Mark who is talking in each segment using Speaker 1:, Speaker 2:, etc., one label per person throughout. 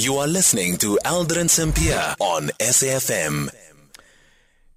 Speaker 1: You are listening to Aldrin Sampear on SAFM.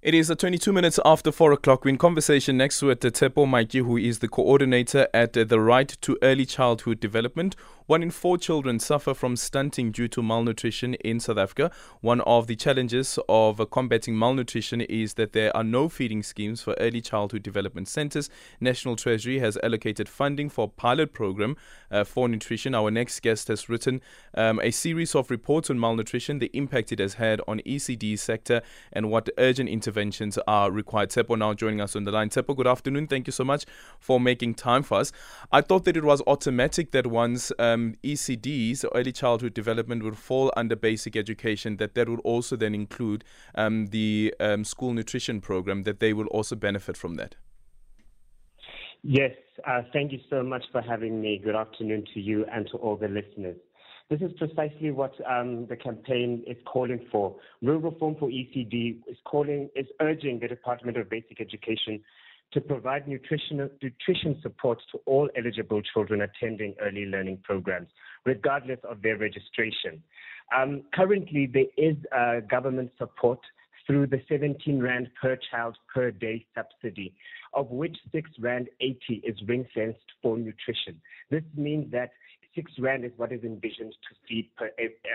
Speaker 2: It is 22 minutes after 4 o'clock. We're in conversation next with Tshepo Matjie, who is the coordinator at the Right to Early Childhood Development. One in four children suffer from stunting due to malnutrition in South Africa. One of the challenges of combating malnutrition is that there are no feeding schemes for early childhood development centers. National Treasury has allocated funding for a pilot program uh, for nutrition. Our next guest has written um, a series of reports on malnutrition, the impact it has had on ECD sector, and what urgent interventions are required. Tshepo now joining us on the line. Tshepo, good afternoon. Thank you so much for making time for us. I thought that it was automatic that once uh, um, ECDs, early childhood development, would fall under basic education, that that would also then include um, the um, school nutrition program, that they will also benefit from that.
Speaker 3: Yes, uh, thank you so much for having me. Good afternoon to you and to all the listeners. This is precisely what um, the campaign is calling for. Real Reform for ECD is calling, is urging the Department of Basic Education to provide nutrition, nutrition support to all eligible children attending early learning programs, regardless of their registration. Um, currently, there is uh, government support through the 17 Rand per child per day subsidy, of which 6 Rand 80 is ring fenced for nutrition. This means that 6 Rand is what is envisioned to feed per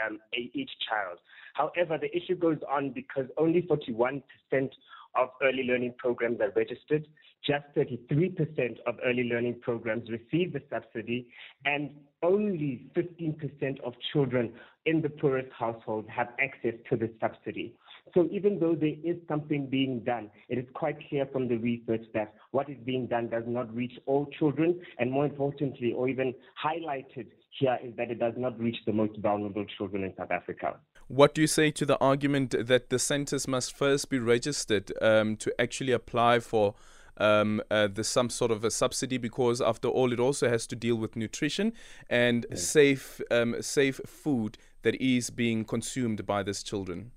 Speaker 3: um, each child. However, the issue goes on because only 41% of early learning programs are registered. Just 33% of early learning programs receive the subsidy, and only 15% of children in the poorest households have access to the subsidy. So even though there is something being done, it is quite clear from the research that what is being done does not reach all children, and more importantly, or even highlighted here, is that it does not reach the most vulnerable children in South Africa.
Speaker 2: What do you say to the argument that the centers must first be registered um, to actually apply for um, uh, the, some sort of a subsidy? Because after all, it also has to deal with nutrition and safe um, safe food that is being consumed by these children.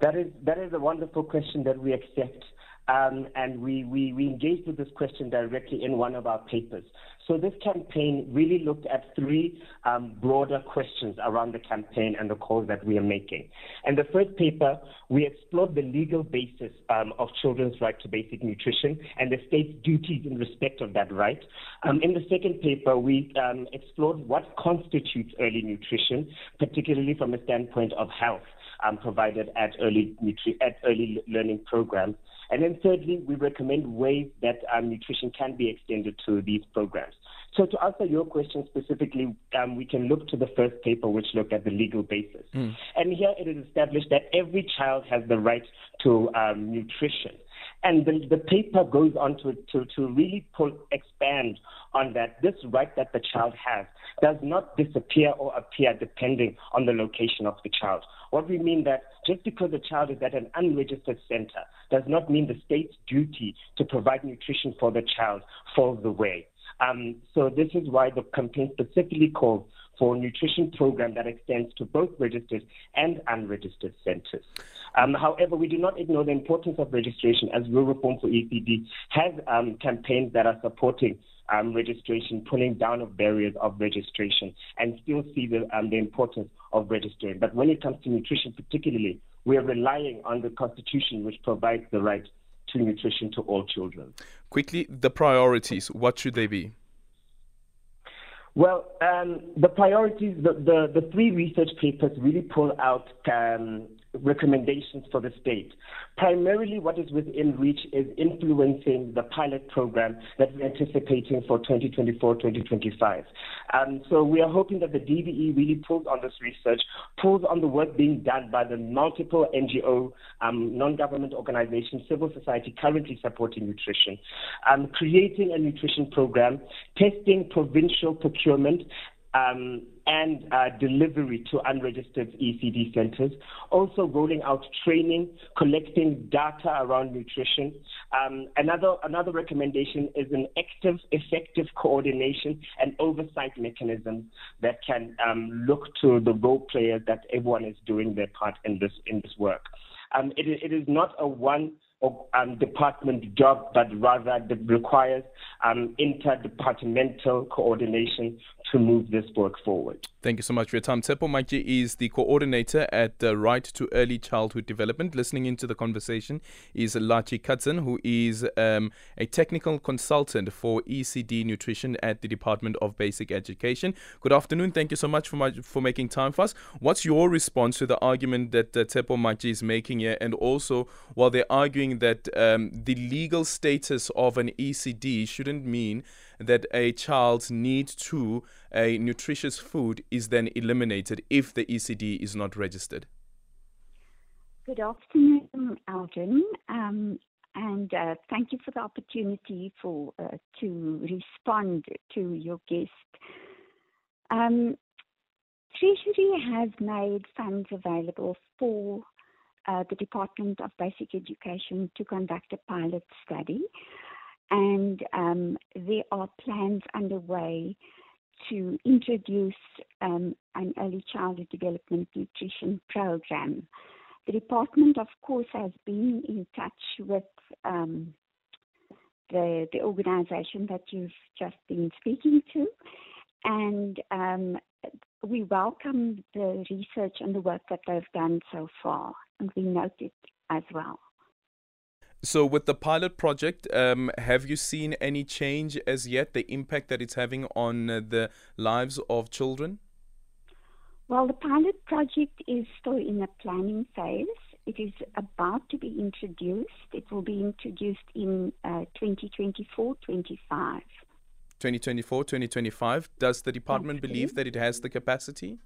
Speaker 3: That is that is a wonderful question that we accept. Um, and we, we, we engaged with this question directly in one of our papers. So this campaign really looked at three um, broader questions around the campaign and the calls that we are making. And the first paper, we explored the legal basis um, of children's right to basic nutrition and the state's duties in respect of that right. Um, in the second paper, we um, explored what constitutes early nutrition, particularly from a standpoint of health um, provided at early, nutri- at early learning programs. And then thirdly, we recommend ways that um, nutrition can be extended to these programs. So to answer your question specifically, um, we can look to the first paper, which looked at the legal basis. Mm. And here it is established that every child has the right to um, nutrition. And the, the paper goes on to, to, to really pull, expand on that. This right that the child has does not disappear or appear depending on the location of the child. What we mean that just because a child is at an unregistered center does not mean the state's duty to provide nutrition for the child falls away. Um, so this is why the campaign specifically calls for a nutrition program that extends to both registered and unregistered centers. Um, however, we do not ignore the importance of registration as Real Reform for ECD has um, campaigns that are supporting um, registration, pulling down of barriers of registration, and still see the, um, the importance of registering. But when it comes to nutrition, particularly, we are relying on the Constitution, which provides the right to nutrition to all children.
Speaker 2: Quickly, the priorities, what should they be?
Speaker 3: Well, um, the priorities, the, the, the, three research papers really pull out um, recommendations for the state. Primarily, what is within reach is influencing the pilot program that we're anticipating for 2024-2025. Um, so we are hoping that the DBE really pulls on this research, pulls on the work being done by the multiple NGO, um, non-government organizations, civil society currently supporting nutrition, um, creating a nutrition program, testing provincial procurement, um, and uh, delivery to unregistered ECD centers. Also, rolling out training, collecting data around nutrition. Um, another another recommendation is an active, effective coordination and oversight mechanism that can um, look to the role players that everyone is doing their part in this in this work. Um, it, it is not a one um, department job, but rather requires um, interdepartmental coordination to move this work forward.
Speaker 2: Thank you so much for your time. Matjie is the coordinator at the Right to Early Childhood Development. Listening into the conversation is Laché Katzen, who is um, a technical consultant for ECD Nutrition at the Department of Basic Education. Good afternoon. Thank you so much for, my, for making time for us. What's your response to the argument that uh, Matjie is making here? And also, while they're arguing that um, the legal status of an ECD shouldn't mean that a child's need to a nutritious food is then eliminated if the ECD is not registered?
Speaker 4: Good afternoon, Alden, um, and uh, thank you for the opportunity for uh, to respond to your guest. Um, Treasury has made funds available for uh, the Department of Basic Education to conduct a pilot study, and um, there are plans underway to introduce um, an early childhood development nutrition program. The department, of course, has been in touch with um, the, the organization that you've just been speaking to, and um, we welcome the research and the work that they've done so far, and we note it as well.
Speaker 2: So, with the pilot project, um, have you seen any change as yet, the impact that it's having on uh, the lives of children?
Speaker 4: Well, the pilot project is still in a planning phase. It is about to be introduced. It will be introduced in uh, 2024 25.
Speaker 2: 2024 2025. Does the department believe that it has the capacity?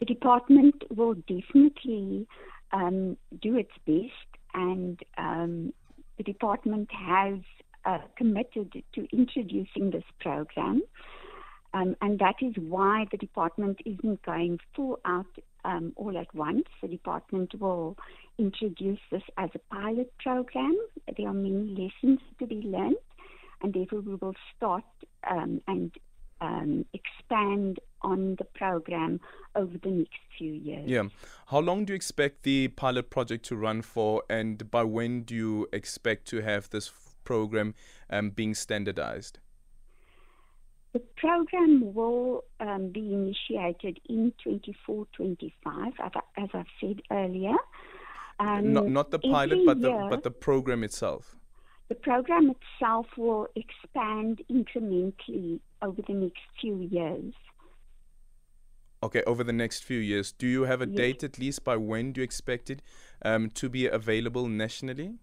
Speaker 4: The department will definitely um, do its best and um, the department has uh, committed to introducing this program. Um, and that is why the department isn't going full out um, all at once. The department will introduce this as a pilot program. There are many lessons to be learned, and therefore we will start um, and um, expand on the program over the next few years.
Speaker 2: Yeah. How long do you expect the pilot project to run for, and by when do you expect to have this program um, being standardized?
Speaker 4: The program will um, be initiated in 24 25, as I've said earlier.
Speaker 2: Um, not, not the pilot, but year, the, but the program itself.
Speaker 4: The program itself will expand incrementally over the next few years.
Speaker 2: Okay, over the next few years. Do you have a yes. date at least by when do you expect it um, to be available nationally?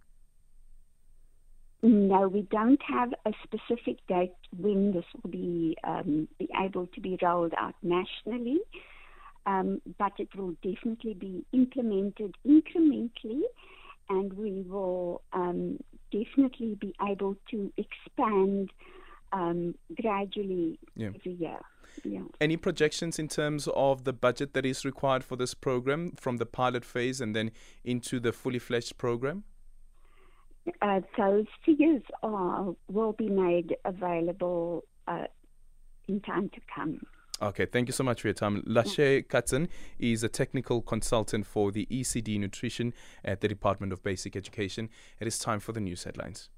Speaker 4: No, we don't have a specific date when this will be, um, be able to be rolled out nationally, um, but it will definitely be implemented incrementally and we will um, definitely be able to expand um, gradually yeah. every year. Yeah.
Speaker 2: Any projections in terms of the budget that is required for this program from the pilot phase and then into the fully fledged program?
Speaker 4: Uh, those figures are, will be made available uh, in time to come.
Speaker 2: Okay, thank you so much for your time. Laché Katzen is a technical consultant for the ECD Nutrition at the Department of Basic Education. It is time for the news headlines.